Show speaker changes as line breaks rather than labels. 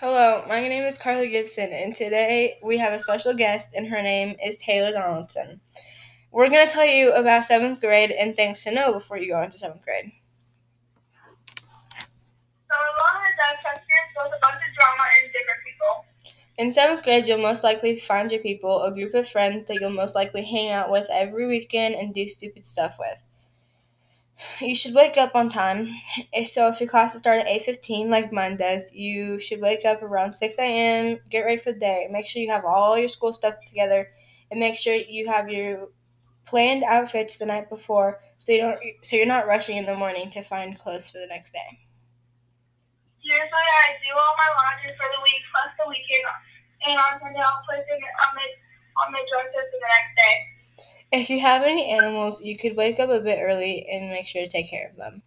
Hello, my name is Carly Gibson, and today we have a special guest, and her name is Taylor Donaldson. We're going to tell you about seventh grade and things to know before you go into seventh grade.
So along that, seventh grade was a bunch of drama and different people.
In seventh grade, you'll most likely find your people, a group of friends that you'll most likely hang out with every weekend and do stupid stuff with. You should wake up on time. So if your classes start at 8.15 like mine does, you should wake up around 6 a.m., get ready for the day. Make sure you have all your school stuff together and make sure you have your planned outfits the night before so you don't so you're not rushing in the morning to find clothes for the next day.
Usually I do all my laundry for the week plus the weekend and on Sunday I'll put it on my on my dresses for the next day.
If you have any animals, you could wake up a bit early and make sure to take care of them.